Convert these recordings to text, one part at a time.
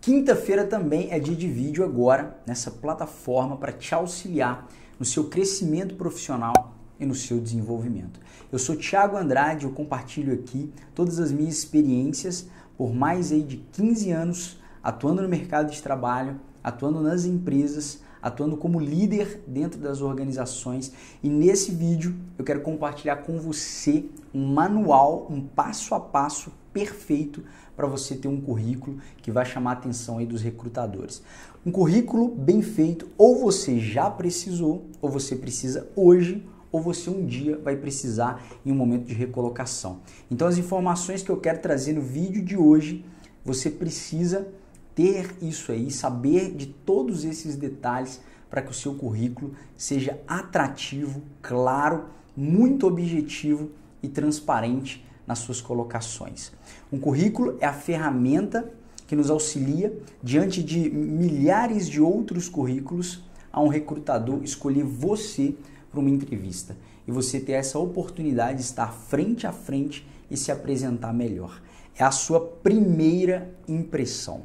Quinta-feira também é dia de vídeo agora nessa plataforma para te auxiliar no seu crescimento profissional e no seu desenvolvimento. Eu sou Thiago Andrade, eu compartilho aqui todas as minhas experiências por mais aí de 15 anos atuando no mercado de trabalho, atuando nas empresas, atuando como líder dentro das organizações. E nesse vídeo eu quero compartilhar com você um manual, um passo a passo perfeito para você ter um currículo que vai chamar a atenção aí dos recrutadores. Um currículo bem feito, ou você já precisou, ou você precisa hoje, ou você um dia vai precisar em um momento de recolocação. Então as informações que eu quero trazer no vídeo de hoje, você precisa ter isso aí, saber de todos esses detalhes para que o seu currículo seja atrativo, claro, muito objetivo e transparente nas suas colocações. Um currículo é a ferramenta que nos auxilia diante de milhares de outros currículos a um recrutador escolher você para uma entrevista e você ter essa oportunidade de estar frente a frente e se apresentar melhor. É a sua primeira impressão.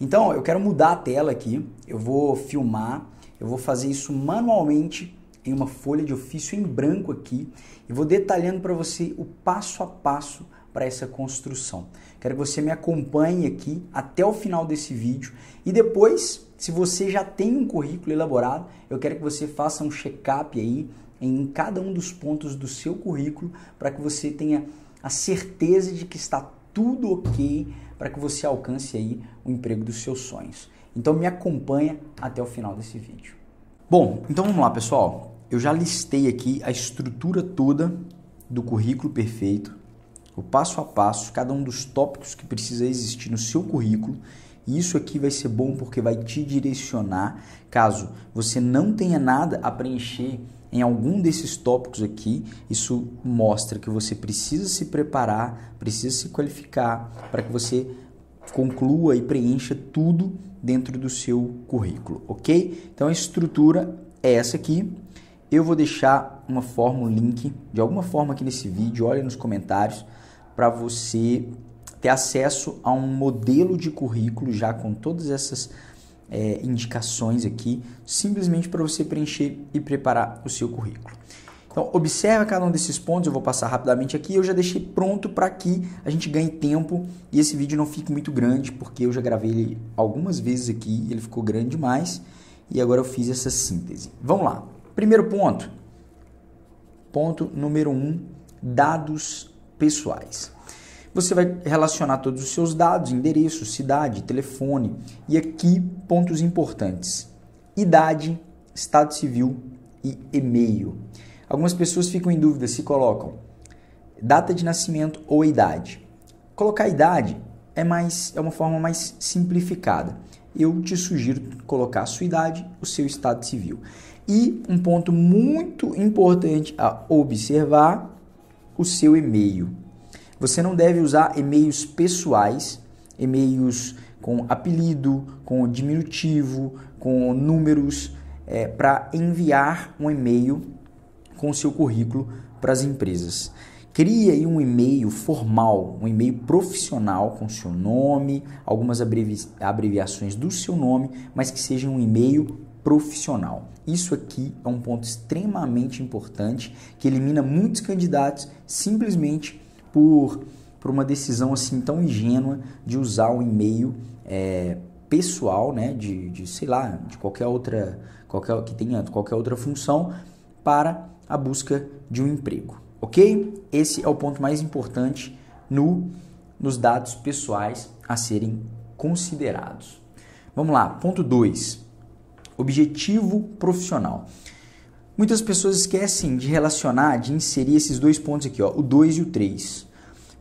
Então, eu quero mudar a tela aqui, eu vou filmar, eu vou fazer isso manualmente em uma folha de ofício em branco aqui e vou detalhando para você o passo a passo para essa construção. Quero que você me acompanhe aqui até o final desse vídeo e depois, se você já tem um currículo elaborado, eu quero que você faça um check-up aí em cada um dos pontos do seu currículo para que você tenha a certeza de que está tudo ok para que você alcance aí o emprego dos seus sonhos. Então me acompanha até o final desse vídeo. Bom, então vamos lá, pessoal. Eu já listei aqui a estrutura toda do currículo perfeito, o passo a passo, cada um dos tópicos que precisa existir no seu currículo. Isso aqui vai ser bom porque vai te direcionar caso você não tenha nada a preencher em algum desses tópicos aqui, isso mostra que você precisa se preparar, precisa se qualificar para que você conclua e preencha tudo dentro do seu currículo, ok? Então a estrutura é essa aqui. Eu vou deixar uma forma, um link de alguma forma aqui nesse vídeo, olha nos comentários, para você ter acesso a um modelo de currículo já com todas essas é, indicações aqui, simplesmente para você preencher e preparar o seu currículo. Então, observa cada um desses pontos, eu vou passar rapidamente aqui. Eu já deixei pronto para que a gente ganhe tempo e esse vídeo não fique muito grande, porque eu já gravei ele algumas vezes aqui, ele ficou grande demais e agora eu fiz essa síntese. Vamos lá. Primeiro ponto. Ponto número um, dados pessoais. Você vai relacionar todos os seus dados, endereço, cidade, telefone e aqui pontos importantes: idade, estado civil e e-mail. Algumas pessoas ficam em dúvida se colocam data de nascimento ou idade. Colocar idade é mais é uma forma mais simplificada. Eu te sugiro colocar a sua idade, o seu estado civil. E um ponto muito importante a observar, o seu e-mail. Você não deve usar e-mails pessoais, e-mails com apelido, com diminutivo, com números, é, para enviar um e-mail com seu currículo para as empresas. Crie um e-mail formal, um e-mail profissional com seu nome, algumas abrevi abreviações do seu nome, mas que seja um e-mail profissional. Isso aqui é um ponto extremamente importante que elimina muitos candidatos simplesmente por, por uma decisão assim tão ingênua de usar o e-mail é, pessoal, né, de, de sei lá, de qualquer outra, qualquer que tenha qualquer outra função para a busca de um emprego, ok? Esse é o ponto mais importante no nos dados pessoais a serem considerados. Vamos lá, ponto 2. Objetivo profissional. Muitas pessoas esquecem de relacionar, de inserir esses dois pontos aqui, ó, o 2 e o 3.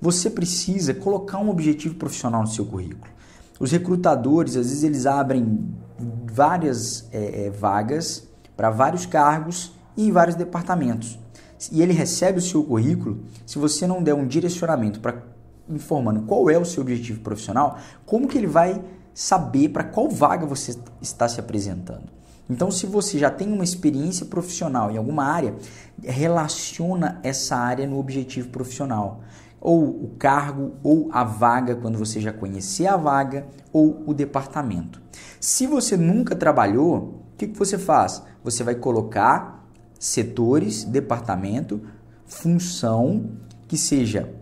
Você precisa colocar um objetivo profissional no seu currículo. Os recrutadores, às vezes, eles abrem várias é, é, vagas para vários cargos e em vários departamentos. E ele recebe o seu currículo, se você não der um direcionamento para informando qual é o seu objetivo profissional, como que ele vai saber para qual vaga você está se apresentando? Então, se você já tem uma experiência profissional em alguma área, relaciona essa área no objetivo profissional. Ou o cargo ou a vaga quando você já conhecer a vaga ou o departamento. Se você nunca trabalhou, o que, que você faz? Você vai colocar setores, departamento, função que seja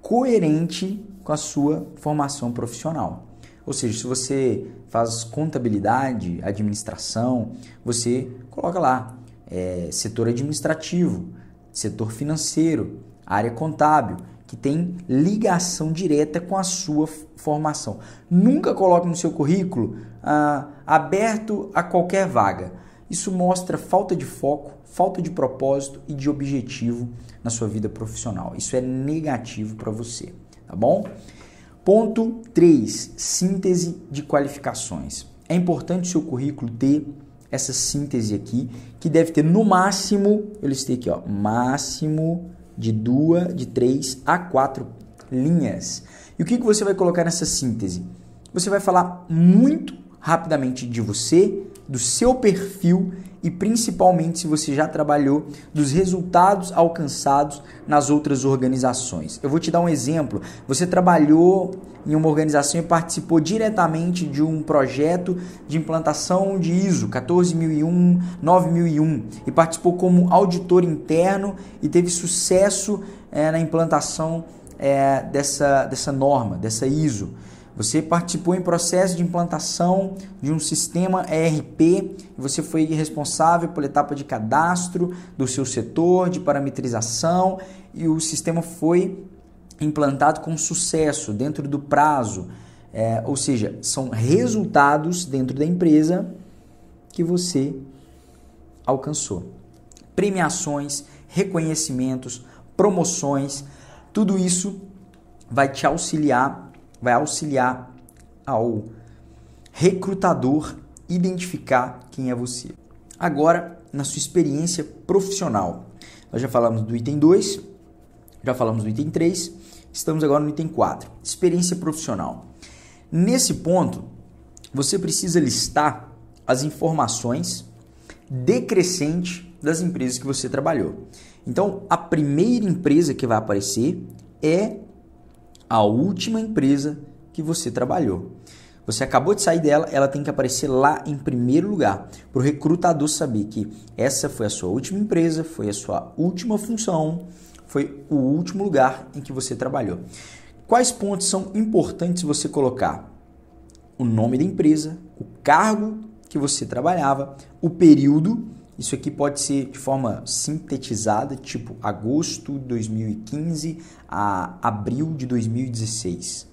coerente com a sua formação profissional. Ou seja, se você faz contabilidade, administração, você coloca lá é, setor administrativo, setor financeiro, área contábil, que tem ligação direta com a sua formação. Nunca coloque no seu currículo ah, aberto a qualquer vaga. Isso mostra falta de foco, falta de propósito e de objetivo na sua vida profissional. Isso é negativo para você, tá bom? Ponto 3, síntese de qualificações. É importante o seu currículo ter essa síntese aqui, que deve ter no máximo, eu listei aqui, ó, máximo de duas, de três a quatro linhas. E o que, que você vai colocar nessa síntese? Você vai falar muito rapidamente de você, do seu perfil e principalmente se você já trabalhou dos resultados alcançados nas outras organizações. Eu vou te dar um exemplo. Você trabalhou em uma organização e participou diretamente de um projeto de implantação de ISO 14001, 9001 e participou como auditor interno e teve sucesso é, na implantação é, dessa, dessa norma, dessa ISO. Você participou em processo de implantação de um sistema ERP, você foi responsável pela etapa de cadastro do seu setor, de parametrização, e o sistema foi implantado com sucesso, dentro do prazo. É, ou seja, são resultados dentro da empresa que você alcançou. Premiações, reconhecimentos, promoções, tudo isso vai te auxiliar vai auxiliar ao recrutador identificar quem é você. Agora, na sua experiência profissional. Nós já falamos do item 2, já falamos do item 3, estamos agora no item 4, experiência profissional. Nesse ponto, você precisa listar as informações decrescente das empresas que você trabalhou. Então, a primeira empresa que vai aparecer é a última empresa que você trabalhou. Você acabou de sair dela, ela tem que aparecer lá em primeiro lugar, para o recrutador saber que essa foi a sua última empresa, foi a sua última função, foi o último lugar em que você trabalhou. Quais pontos são importantes você colocar? O nome da empresa, o cargo que você trabalhava, o período isso aqui pode ser de forma sintetizada, tipo agosto de 2015 a abril de 2016.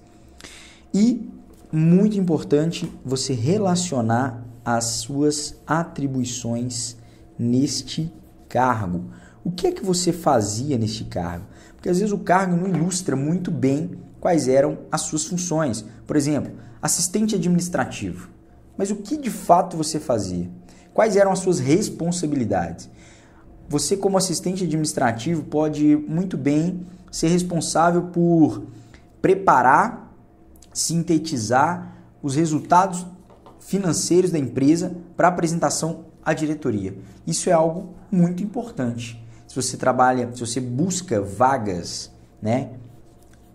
E muito importante você relacionar as suas atribuições neste cargo. O que é que você fazia neste cargo? Porque às vezes o cargo não ilustra muito bem quais eram as suas funções. Por exemplo, assistente administrativo. Mas o que de fato você fazia? Quais eram as suas responsabilidades? Você, como assistente administrativo, pode muito bem ser responsável por preparar, sintetizar os resultados financeiros da empresa para apresentação à diretoria. Isso é algo muito importante. Se você trabalha, se você busca vagas, né,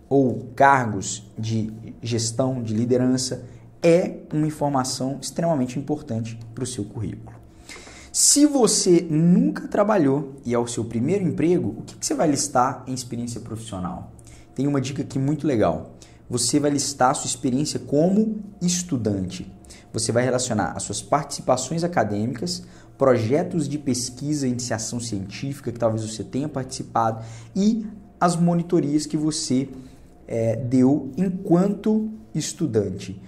ou cargos de gestão, de liderança, é uma informação extremamente importante para o seu currículo. Se você nunca trabalhou e é o seu primeiro emprego, o que, que você vai listar em experiência profissional? Tem uma dica aqui muito legal. Você vai listar a sua experiência como estudante. Você vai relacionar as suas participações acadêmicas, projetos de pesquisa e iniciação científica que talvez você tenha participado e as monitorias que você é, deu enquanto estudante.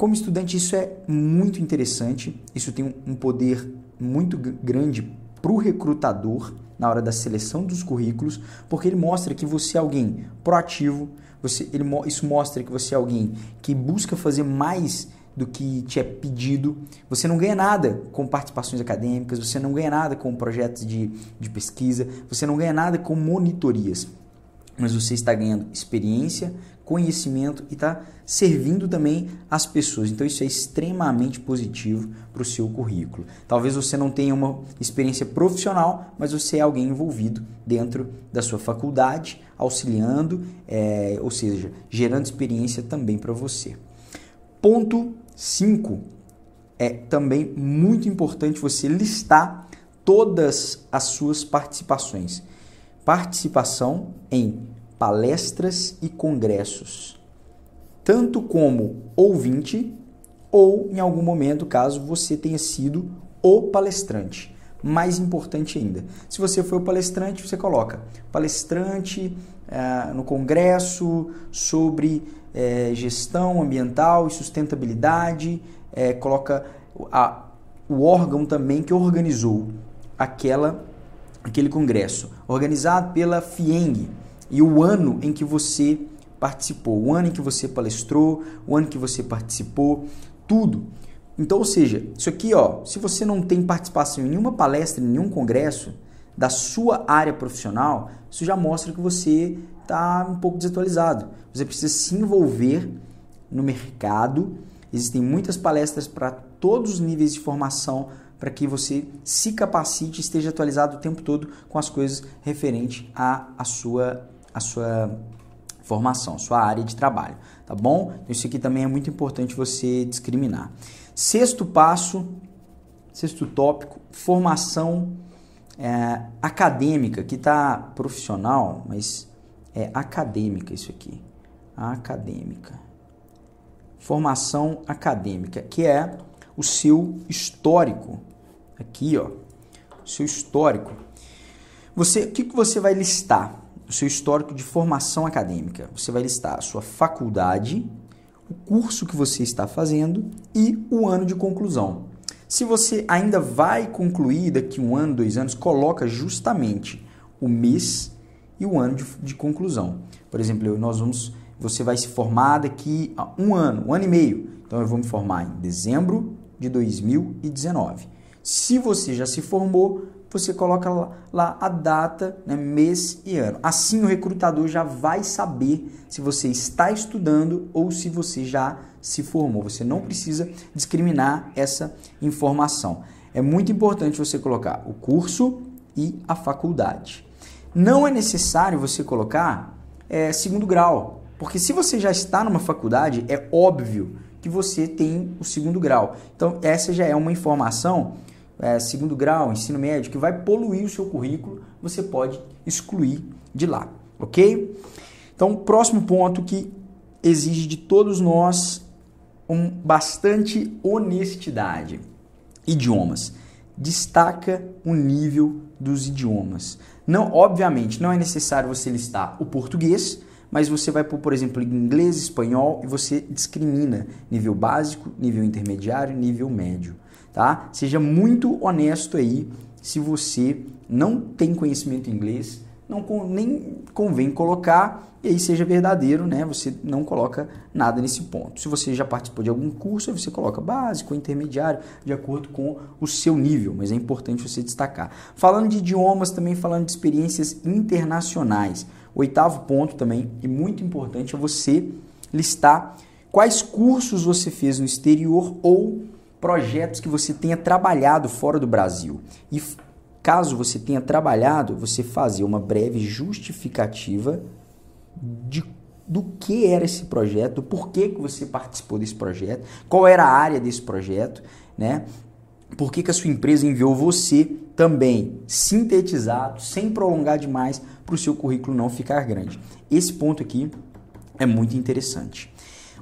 Como estudante, isso é muito interessante, isso tem um poder muito grande para o recrutador na hora da seleção dos currículos, porque ele mostra que você é alguém proativo, você, ele, isso mostra que você é alguém que busca fazer mais do que te é pedido. Você não ganha nada com participações acadêmicas, você não ganha nada com projetos de, de pesquisa, você não ganha nada com monitorias, mas você está ganhando experiência, conhecimento e está servindo também as pessoas. Então isso é extremamente positivo para o seu currículo. Talvez você não tenha uma experiência profissional, mas você é alguém envolvido dentro da sua faculdade, auxiliando, é, ou seja, gerando experiência também para você. Ponto 5 é também muito importante você listar todas as suas participações. Participação em palestras e congressos, tanto como ouvinte ou em algum momento, caso você tenha sido o palestrante. Mais importante ainda, se você foi o palestrante, você coloca palestrante eh, no congresso sobre eh, gestão ambiental e sustentabilidade, eh, coloca a, o órgão também que organizou aquela, aquele congresso, organizado pela FIENG, e o ano em que você participou, o ano em que você palestrou, o ano que você participou, tudo. Então, ou seja, isso aqui, ó, se você não tem participação em nenhuma palestra, em nenhum congresso da sua área profissional, isso já mostra que você está um pouco desatualizado. Você precisa se envolver no mercado. Existem muitas palestras para todos os níveis de formação para que você se capacite e esteja atualizado o tempo todo com as coisas referentes à, à sua a sua formação, sua área de trabalho, tá bom? Então, isso aqui também é muito importante você discriminar. Sexto passo, sexto tópico, formação é, acadêmica, que está profissional, mas é acadêmica isso aqui, acadêmica. Formação acadêmica, que é o seu histórico, aqui ó, seu histórico. Você, o que, que você vai listar? O seu histórico de formação acadêmica. Você vai listar a sua faculdade, o curso que você está fazendo e o ano de conclusão. Se você ainda vai concluir daqui um ano, dois anos, coloca justamente o mês e o ano de, de conclusão. Por exemplo, nós vamos, você vai se formar daqui a um ano, um ano e meio. Então eu vou me formar em dezembro de 2019. Se você já se formou, você coloca lá, a data, né, mês e ano. Assim o recrutador já vai saber se você está estudando ou se você já se formou. Você não precisa discriminar essa informação. É muito importante você colocar o curso e a faculdade. Não é necessário você colocar é, segundo grau, porque se você já está numa faculdade, é óbvio que você tem o segundo grau. Então, essa já é uma informação é, segundo grau, ensino médio, que vai poluir o seu currículo, você pode excluir de lá, ok? Então, próximo ponto que exige de todos nós um bastante honestidade. Idiomas. Destaca o nível dos idiomas. Não, obviamente, não é necessário você listar o português, mas você vai pôr, por exemplo, inglês, espanhol e você discrimina nível básico, nível intermediário, nível médio tá? Seja muito honesto aí se você não tem conhecimento em inglês, não nem convém colocar e aí seja verdadeiro, né? Você não coloca nada nesse ponto. Se você já participou de algum curso, você coloca básico, intermediário, de acordo com o seu nível, mas é importante você destacar. Falando de idiomas, também falando de experiências internacionais. Oitavo ponto também, e muito importante, é você listar quais cursos você fez no exterior ou projetos que você tenha trabalhado fora do Brasil. E caso você tenha trabalhado, você fazer uma breve justificativa de do que era esse projeto, do porquê que você participou desse projeto, qual era a área desse projeto, né? Por que, que a sua empresa enviou você também sintetizado, sem prolongar demais, para o seu currículo não ficar grande. Esse ponto aqui é muito interessante.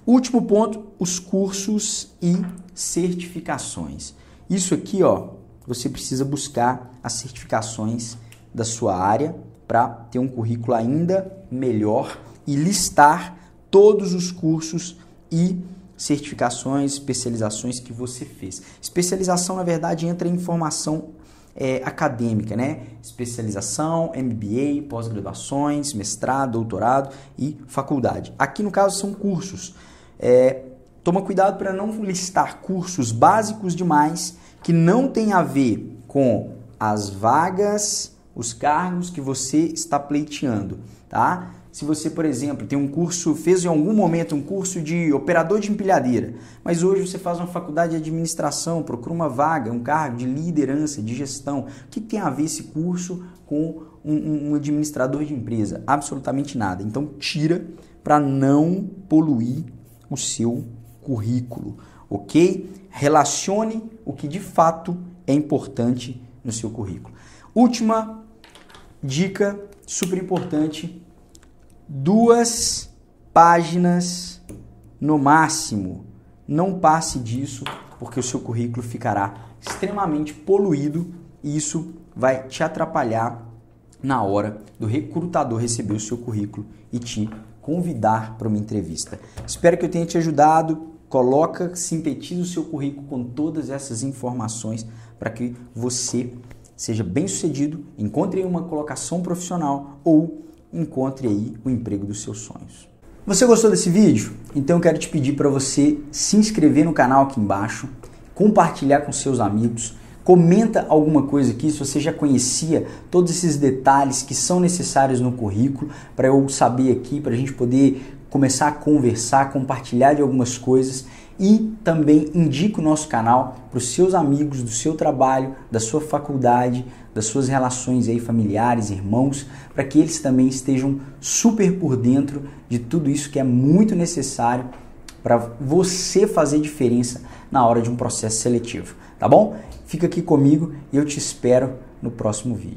Último ponto, os cursos e certificações. Isso aqui, ó, você precisa buscar as certificações da sua área para ter um currículo ainda melhor e listar todos os cursos e certificações, especializações que você fez. Especialização, na verdade, entra em formação é, acadêmica, né? Especialização, MBA, pós-graduações, mestrado, doutorado e faculdade. Aqui, no caso, são cursos. É, toma cuidado para não listar cursos básicos demais que não tem a ver com as vagas, os cargos que você está pleiteando, tá? se você, por exemplo, tem um curso, fez em algum momento um curso de operador de empilhadeira, mas hoje você faz uma faculdade de administração, procura uma vaga, um cargo de liderança, de gestão. O que tem a ver esse curso com um, um administrador de empresa? Absolutamente nada. Então tira para não poluir o seu currículo, ok? Relacione o que de fato é importante no seu currículo. Última dica super importante: duas páginas no máximo. Não passe disso, porque o seu currículo ficará extremamente poluído e isso vai te atrapalhar na hora do recrutador receber o seu currículo e te convidar para uma entrevista. Espero que eu tenha te ajudado. Coloca, sintetiza o seu currículo com todas essas informações para que você seja bem sucedido, encontre uma colocação profissional ou encontre aí o emprego dos seus sonhos. Você gostou desse vídeo? Então eu quero te pedir para você se inscrever no canal aqui embaixo, compartilhar com seus amigos, comenta alguma coisa aqui se você já conhecia todos esses detalhes que são necessários no currículo para eu saber aqui, para a gente poder começar a conversar, compartilhar de algumas coisas. E também indique o nosso canal para os seus amigos do seu trabalho, da sua faculdade, das suas relações aí familiares, irmãos, para que eles também estejam super por dentro de tudo isso que é muito necessário para você fazer diferença na hora de um processo seletivo, tá bom? Fica aqui comigo e eu te espero no próximo vídeo.